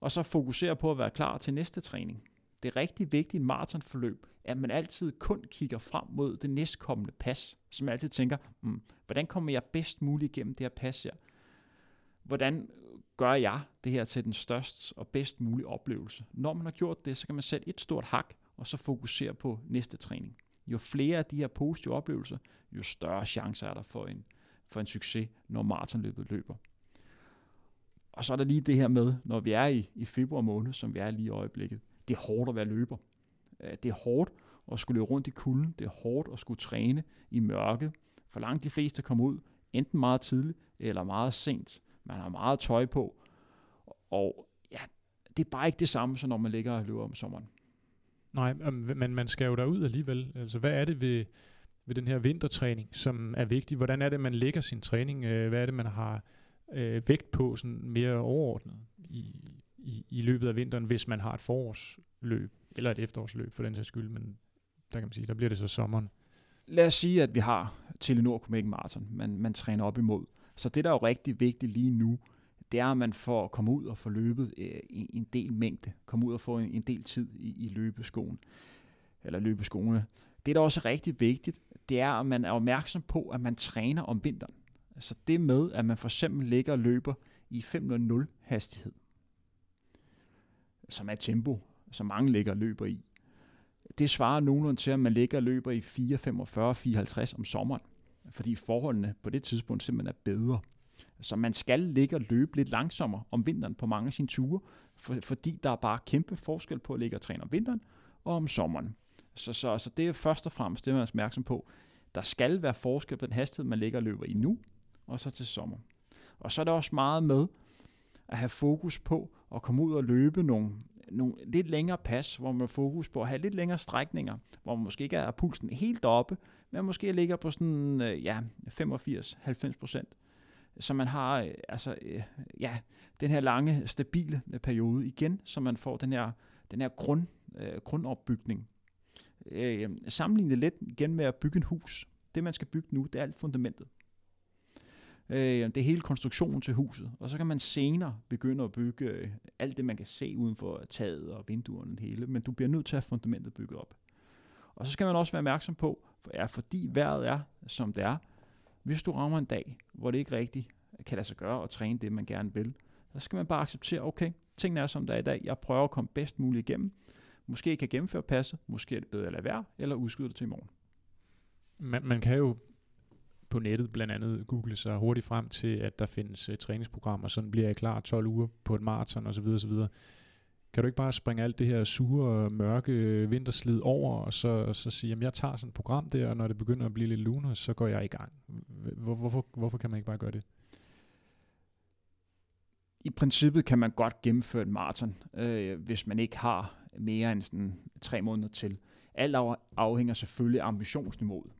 Speaker 2: og så fokusere på at være klar til næste træning. Det er rigtig vigtigt i en maratonforløb, at man altid kun kigger frem mod det næstkommende pas, så man altid tænker, mm, hvordan kommer jeg bedst muligt igennem det her pas her? Hvordan gør jeg det her til den største og bedst mulige oplevelse? Når man har gjort det, så kan man sætte et stort hak, og så fokusere på næste træning. Jo flere af de her positive oplevelser, jo større chancer er der for en, for en succes, når maratonløbet løber. Og så er der lige det her med, når vi er i, i februar måned, som vi er lige i øjeblikket, det er hårdt at være løber. Øh, det er hårdt at skulle løbe rundt i kulden. Det er hårdt at skulle træne i mørket. For langt de fleste kommer ud, enten meget tidligt eller meget sent. Man har meget tøj på. Og ja, det er bare ikke det samme, som når man ligger og løber om sommeren.
Speaker 1: Nej, øhm, men man skal jo derud alligevel. Altså, hvad er det ved, ved den her vintertræning, som er vigtig? Hvordan er det, man lægger sin træning? Øh, hvad er det, man har øh, vægt på sådan mere overordnet i, i, i løbet af vinteren, hvis man har et forårsløb, eller et efterårsløb for den sags skyld, men der kan man sige, der bliver det så sommeren.
Speaker 2: Lad os sige, at vi har Telenor Copenhagen Marathon, man, man træner op imod. Så det, der er jo rigtig vigtigt lige nu, det er, at man får komme ud og få løbet øh, en del mængde, komme ud og få en, en del tid i, i løbeskoen, eller løbeskoene. Det, der også er rigtig vigtigt, det er, at man er opmærksom på, at man træner om vinteren. Altså det med, at man for eksempel ligger og løber i 5.0 hastighed, som er tempo, som mange ligger og løber i. Det svarer nogenlunde til, at man ligger og løber i 4.45-4.50 om sommeren, fordi forholdene på det tidspunkt simpelthen er bedre. Så man skal ligge og løbe lidt langsommere om vinteren på mange af sine ture, for, fordi der er bare kæmpe forskel på at ligge og træne om vinteren og om sommeren. Så, så, så det er først og fremmest det, man er opmærksom på. Der skal være forskel på den hastighed, man ligger og løber i nu, og så til sommer. Og så er der også meget med at have fokus på at komme ud og løbe nogle, nogle lidt længere pas, hvor man har fokus på at have lidt længere strækninger, hvor man måske ikke er pulsen helt oppe, men måske ligger på sådan øh, ja, 85-90 procent. Så man har øh, altså, øh, ja, den her lange, stabile øh, periode igen, så man får den her, den her grund, øh, grundopbygning. Øh, sammenlignet lidt igen med at bygge en hus. Det, man skal bygge nu, det er alt fundamentet. Øh, det er hele konstruktionen til huset. Og så kan man senere begynde at bygge øh, alt det, man kan se uden for taget og vinduerne og det hele. Men du bliver nødt til at have fundamentet bygget op. Og så skal man også være opmærksom på, for ja, fordi vejret er, som det er, hvis du rammer en dag, hvor det ikke rigtigt kan lade sig gøre at træne det, man gerne vil, så skal man bare acceptere, okay, tingene er som der er i dag, jeg prøver at komme bedst muligt igennem. Måske kan gennemføre passet, måske er det bedre at lade være, eller udskyde det til i morgen.
Speaker 1: Man, man kan jo på nettet blandt andet google sig hurtigt frem til, at der findes uh, træningsprogrammer, sådan bliver jeg klar 12 uger på et maraton osv. osv. Kan du ikke bare springe alt det her sure, mørke øh, vinterslid over, og så, og så sige, at jeg tager sådan et program der, og når det begynder at blive lidt lunere, så går jeg i gang. Hvor, hvorfor, hvorfor kan man ikke bare gøre det?
Speaker 2: I princippet kan man godt gennemføre en maraton, øh, hvis man ikke har mere end sådan tre måneder til. Alt afhænger selvfølgelig af ambitionsniveauet.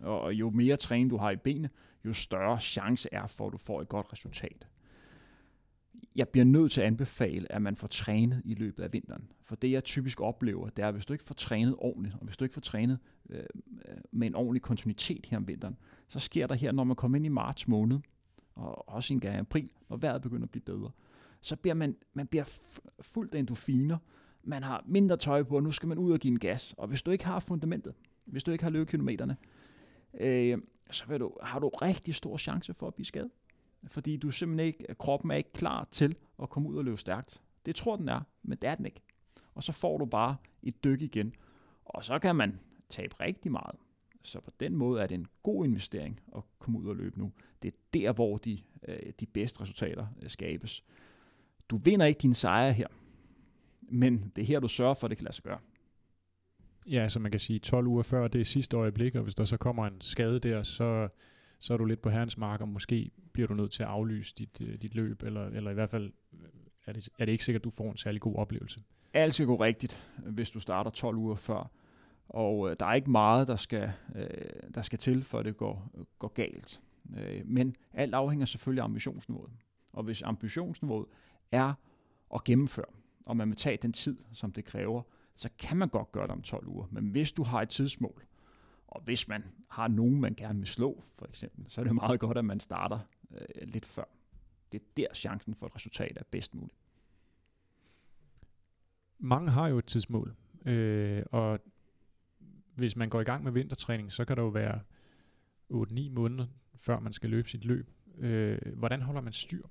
Speaker 2: Og jo mere træning du har i benene, jo større chance er for, at du får et godt resultat. Jeg bliver nødt til at anbefale, at man får trænet i løbet af vinteren. For det jeg typisk oplever, det er, at hvis du ikke får trænet ordentligt, og hvis du ikke får trænet øh, med en ordentlig kontinuitet her om vinteren, så sker der her, når man kommer ind i marts måned, og også en gang i april, når vejret begynder at blive bedre, så bliver man, man bliver fuldt af endorfiner, man har mindre tøj på, og nu skal man ud og give en gas. Og hvis du ikke har fundamentet, hvis du ikke har løbekilometerne, øh, så vil du, har du rigtig stor chance for at blive skadet. Fordi du simpelthen ikke, kroppen er ikke klar til at komme ud og løbe stærkt. Det tror den er, men det er den ikke. Og så får du bare et dyk igen. Og så kan man tabe rigtig meget. Så på den måde er det en god investering at komme ud og løbe nu. Det er der, hvor de, øh, de bedste resultater øh, skabes. Du vinder ikke din sejre her, men det er her, du sørger for, at det kan lade sig gøre.
Speaker 1: Ja, så man kan sige 12 uger før det er sidste øjeblik, og hvis der så kommer en skade der, så, så er du lidt på herrens mark, og måske bliver du nødt til at aflyse dit, øh, dit løb, eller, eller i hvert fald øh, er det, er det ikke sikkert, at du får en særlig god oplevelse.
Speaker 2: Alt skal gå rigtigt, hvis du starter 12 uger før. Og øh, der er ikke meget, der skal, øh, der skal til, for det går, går galt. Øh, men alt afhænger selvfølgelig af ambitionsniveauet. Og hvis ambitionsniveauet er at gennemføre, og man vil tage den tid, som det kræver, så kan man godt gøre det om 12 uger. Men hvis du har et tidsmål, og hvis man har nogen, man gerne vil slå, for eksempel, så er det meget godt, at man starter øh, lidt før. Det er der chancen for et resultat er bedst muligt.
Speaker 1: Mange har jo et tidsmål, øh, og hvis man går i gang med vintertræning, så kan der jo være 8-9 måneder, før man skal løbe sit løb. Øh, hvordan holder man styr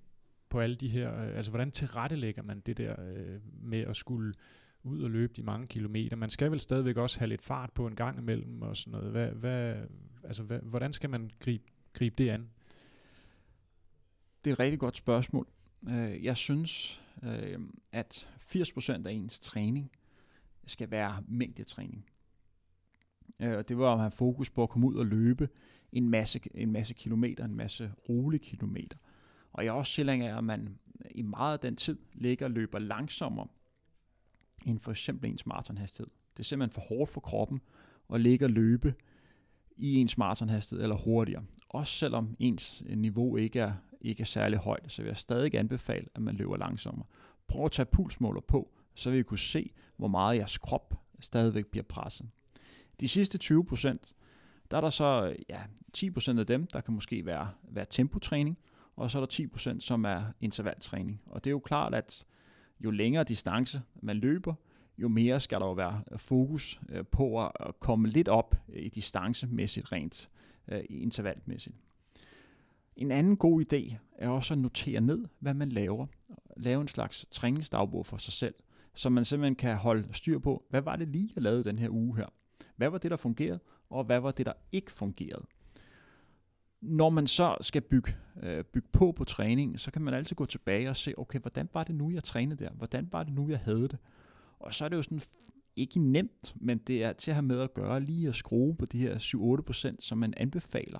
Speaker 1: på alle de her, øh, altså hvordan tilrettelægger man det der øh, med at skulle ud og løbe de mange kilometer? Man skal vel stadigvæk også have lidt fart på en gang imellem og sådan noget. Hvad, hvad, altså, hvad, hvordan skal man gribe, gribe det an?
Speaker 2: Det er et rigtig godt spørgsmål. Øh, jeg synes, øh, at 80% af ens træning skal være mængdetræning. Øh, det var at have fokus på at komme ud og løbe en masse, en masse kilometer, en masse rolige kilometer. Og jeg er også tilhænger af, at man i meget af den tid ligger og løber langsommere end for eksempel ens maratonhastighed. Det er simpelthen for hårdt for kroppen at ligge og løbe i ens maratonhastighed eller hurtigere. Også selvom ens niveau ikke er, ikke er særlig højt, så vil jeg stadig anbefale, at man løber langsommere. Prøv at tage pulsmåler på, så vil I kunne se, hvor meget jeres krop stadigvæk bliver presset. De sidste 20 procent, der er der så ja, 10 procent af dem, der kan måske være, være tempotræning, og så er der 10 procent, som er intervaltræning. Og det er jo klart, at jo længere distance man løber, jo mere skal der jo være fokus øh, på at komme lidt op øh, i distancemæssigt rent øh, intervaltmæssigt. intervalmæssigt. En anden god idé er også at notere ned, hvad man laver. Lave en slags træningsdagbog for sig selv, så man simpelthen kan holde styr på, hvad var det lige, jeg lavede den her uge her? Hvad var det, der fungerede, og hvad var det, der ikke fungerede? Når man så skal bygge, øh, bygge på på træningen, så kan man altid gå tilbage og se, okay, hvordan var det nu, jeg trænede der? Hvordan var det nu, jeg havde det? Og så er det jo sådan ikke nemt, men det er til at have med at gøre lige at skrue på de her 7-8%, som man anbefaler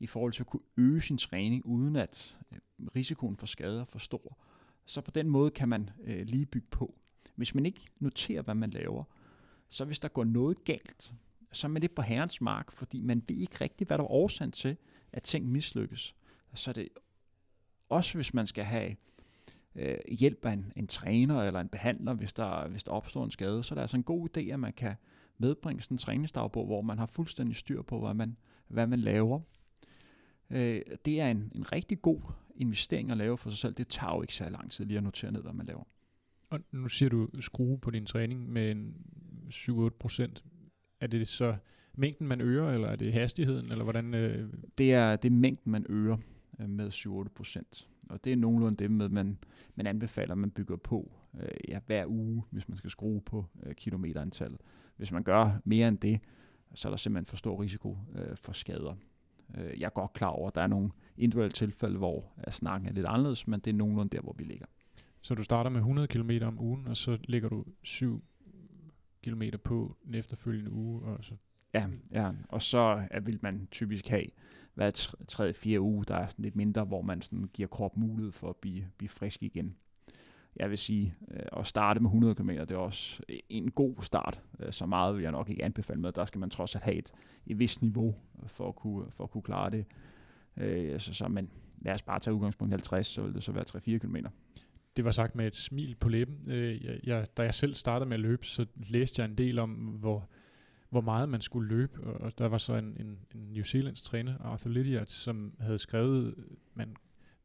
Speaker 2: i forhold til at kunne øge sin træning, uden at øh, risikoen for skader er for stor. Så på den måde kan man øh, lige bygge på. Hvis man ikke noterer, hvad man laver, så hvis der går noget galt, så er man lidt på herrens mark, fordi man ved ikke rigtigt, hvad der er årsagen til, at ting mislykkes. Så det også hvis man skal have øh, hjælp af en, en træner eller en behandler, hvis der, hvis der opstår en skade, så er det altså en god idé, at man kan medbringe sådan en træningsdagbog, hvor man har fuldstændig styr på, hvad man, hvad man laver. Øh, det er en, en rigtig god investering at lave for sig selv. Det tager jo ikke så lang tid lige at notere ned, hvad man laver.
Speaker 1: Og nu siger du skrue på din træning med en 7-8 procent. Er det så mængden, man øger, eller er det hastigheden, eller hvordan? Øh...
Speaker 2: Det, er, det er mængden, man øger øh, med 7-8 procent. Og det er nogenlunde det, med, man, man anbefaler, at man bygger på øh, ja, hver uge, hvis man skal skrue på øh, kilometerantallet. Hvis man gør mere end det, så er der simpelthen for stor risiko øh, for skader. Øh, jeg er godt klar over, at der er nogle individuelle tilfælde, hvor snakken er lidt anderledes, men det er nogenlunde der, hvor vi ligger.
Speaker 1: Så du starter med 100 km om ugen, og så lægger du 7 km på den efterfølgende uge, og så
Speaker 2: Ja, ja. og så vil man typisk have hver tredje, fjerde uge, der er sådan lidt mindre, hvor man sådan giver krop mulighed for at blive, blive frisk igen. Jeg vil sige, øh, at starte med 100 km, det er også en god start. Øh, så meget vil jeg nok ikke anbefale med. Der skal man trods alt have et, et vist niveau for at kunne, for at kunne klare det. Øh, så, så, men lad os bare tage udgangspunkt 50, så vil det så være 3-4 km.
Speaker 1: Det var sagt med et smil på læben. Øh, jeg, jeg, da jeg selv startede med at løbe, så læste jeg en del om, hvor, hvor meget man skulle løbe, og der var så en, en, en New Zealands træner, Arthur Lydiard, som havde skrevet, øh, man,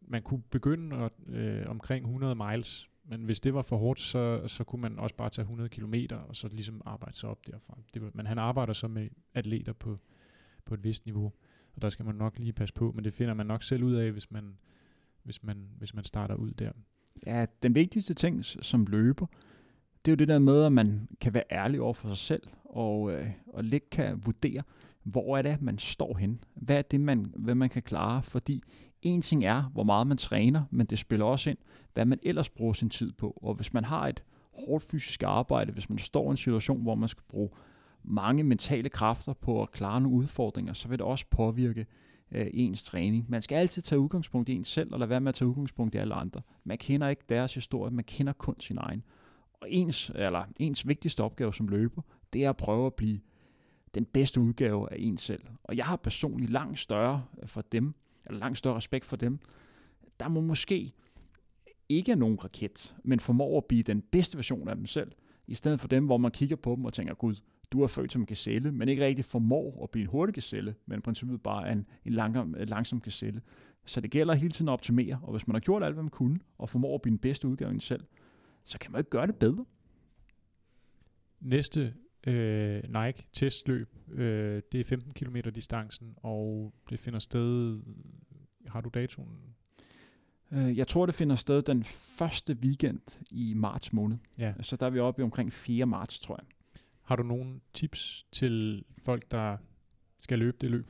Speaker 1: man kunne begynde at, øh, omkring 100 miles, men hvis det var for hårdt, så, så kunne man også bare tage 100 km og så ligesom arbejde sig op derfra. Det var, men han arbejder så med atleter på, på et vist niveau, og der skal man nok lige passe på, men det finder man nok selv ud af, hvis man, hvis man, hvis man starter ud der.
Speaker 2: Ja, den vigtigste ting som løber, det er jo det der med, at man kan være ærlig over for sig selv, og, øh, og lidt kan vurdere, hvor er det, man står hen? Hvad er det, man, hvad man kan klare? Fordi en ting er, hvor meget man træner, men det spiller også ind, hvad man ellers bruger sin tid på. Og hvis man har et hårdt fysisk arbejde, hvis man står i en situation, hvor man skal bruge mange mentale kræfter på at klare nogle udfordringer, så vil det også påvirke øh, ens træning. Man skal altid tage udgangspunkt i en selv, og lade være med at tage udgangspunkt i alle andre. Man kender ikke deres historie, man kender kun sin egen. Og ens, eller ens vigtigste opgave som løber, det er at prøve at blive den bedste udgave af en selv. Og jeg har personligt langt større øh, for dem, eller langt større respekt for dem, der må måske ikke er nogen raket, men formår at blive den bedste version af dem selv, i stedet for dem, hvor man kigger på dem og tænker, gud, du er født som en gazelle, men ikke rigtig formår at blive en hurtig gazelle, men i princippet bare en, en langsom, langsom gazelle. Så det gælder hele tiden at optimere, og hvis man har gjort alt, hvad man kunne, og formår at blive den bedste udgave af sig selv, så kan man ikke gøre det bedre.
Speaker 1: Næste øh, Nike testløb, øh, det er 15 km distancen, og det finder sted, har du datoen?
Speaker 2: Øh, jeg tror, det finder sted den første weekend i marts måned.
Speaker 1: Ja.
Speaker 2: Så der er vi oppe i omkring 4. marts, tror jeg.
Speaker 1: Har du nogle tips til folk, der skal løbe det løb?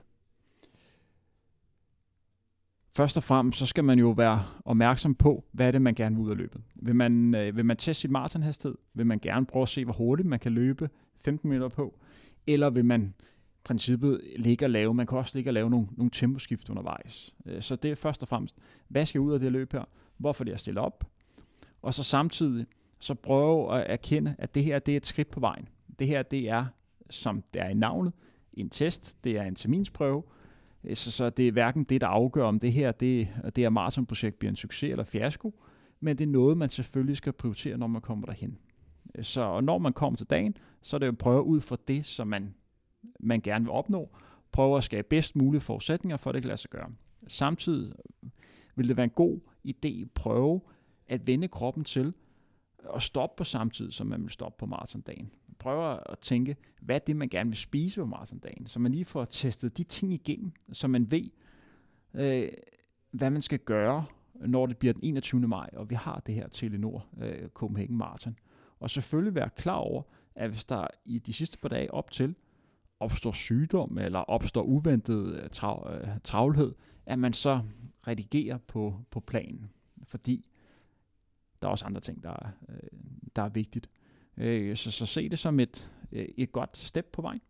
Speaker 2: Først og fremmest, så skal man jo være opmærksom på, hvad er det, man gerne vil ud af løbet. Vil man, øh, vil man teste sit maratonhastighed? Vil man gerne prøve at se, hvor hurtigt man kan løbe 15 meter på? Eller vil man princippet ligge og lave, man kan også ligge og lave nogle, nogle temposkift undervejs. Øh, så det er først og fremmest, hvad skal ud af det løb her? Hvorfor det er stillet op? Og så samtidig, så prøve at erkende, at det her det er et skridt på vejen. Det her det er, som det er i navnet, en test, det er en terminsprøve, øh, så, så det er hverken det, der afgør, om det her det, det her maratonprojekt bliver en succes eller fiasko, men det er noget, man selvfølgelig skal prioritere, når man kommer derhen. Så når man kommer til dagen, så er det jo at prøve ud fra det, som man, man gerne vil opnå, prøve at skabe bedst mulige forudsætninger for, at det kan lade sig gøre. Samtidig vil det være en god idé at prøve at vende kroppen til at stoppe på samtidig, som man vil stoppe på maratondagen prøver at tænke, hvad er det, man gerne vil spise på maratondagen, så man lige får testet de ting igennem, så man ved, øh, hvad man skal gøre, når det bliver den 21. maj, og vi har det her Telenor øh, Copenhagen Marathon. Og selvfølgelig være klar over, at hvis der i de sidste par dage op til opstår sygdom eller opstår uventet øh, trav, øh, travlhed, at man så redigerer på, på planen. Fordi der er også andre ting, der er, der er vigtigt. Så, så se det som et, et godt step på vejen.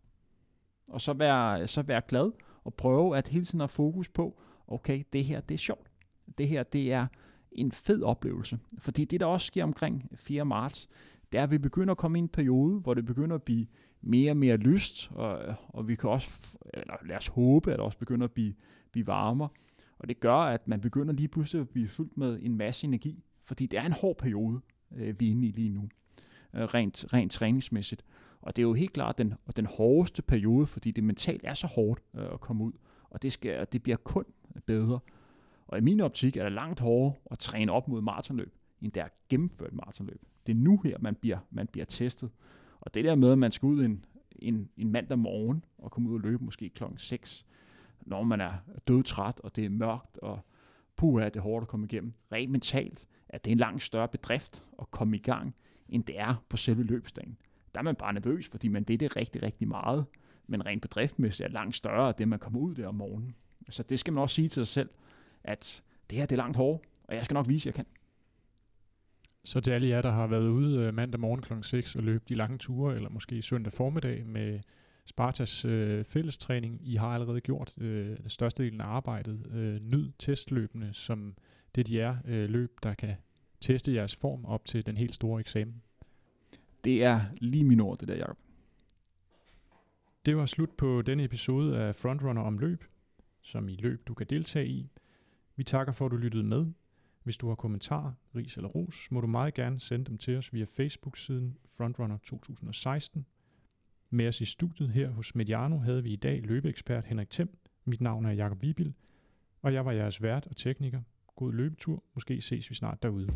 Speaker 2: Og så være, så være glad og prøve at hele tiden have fokus på, okay, det her det er sjovt. Det her det er en fed oplevelse. Fordi det, der også sker omkring 4. marts, det er, at vi begynder at komme i en periode, hvor det begynder at blive mere og mere lyst, og, og vi kan også, eller lad os håbe, at det også begynder at blive, blive varmere. Og det gør, at man begynder lige pludselig at blive fyldt med en masse energi, fordi det er en hård periode, øh, vi er inde i lige nu øh, rent, rent træningsmæssigt. Og det er jo helt klart den, den hårdeste periode, fordi det mentalt er så hårdt øh, at komme ud. Og det, skal, det bliver kun bedre. Og i min optik er det langt hårdere at træne op mod maratonløb, end det er at gennemføre et maratonløb. Det er nu her, man bliver, man bliver testet. Og det der med, at man skal ud en, en, en mandag morgen og komme ud og løbe måske klokken 6, når man er dødtræt, og det er mørkt, og puha, det er hårdt at komme igennem. Rent mentalt, at det er en langt større bedrift at komme i gang, end det er på selve løbsdagen. Der er man bare nervøs, fordi man det er rigtig, rigtig meget. Men rent bedriftmæssigt er langt større, det man kommer ud der om morgenen. Så det skal man også sige til sig selv, at det her det er langt hårdt, og jeg skal nok vise, at jeg kan.
Speaker 1: Så til alle jer, der har været ude øh, mandag morgen kl. 6 og løbet de lange ture, eller måske søndag formiddag med Spartas øh, fællestræning, I har allerede gjort øh, størstedelen af arbejdet. Øh, nyd testløbende, som det de er øh, løb, der kan teste jeres form op til den helt store eksamen.
Speaker 2: Det er lige min ord, det der, Jacob.
Speaker 1: Det var slut på denne episode af Frontrunner om løb, som i løb du kan deltage i. Vi takker for, at du lyttede med. Hvis du har kommentarer, ris eller ros, må du meget gerne sende dem til os via Facebook-siden Frontrunner 2016. Med os i studiet her hos Mediano havde vi i dag løbeekspert Henrik Thiem. Mit navn er Jakob Vibil, og jeg var jeres vært og tekniker God løbetur. Måske ses vi snart derude.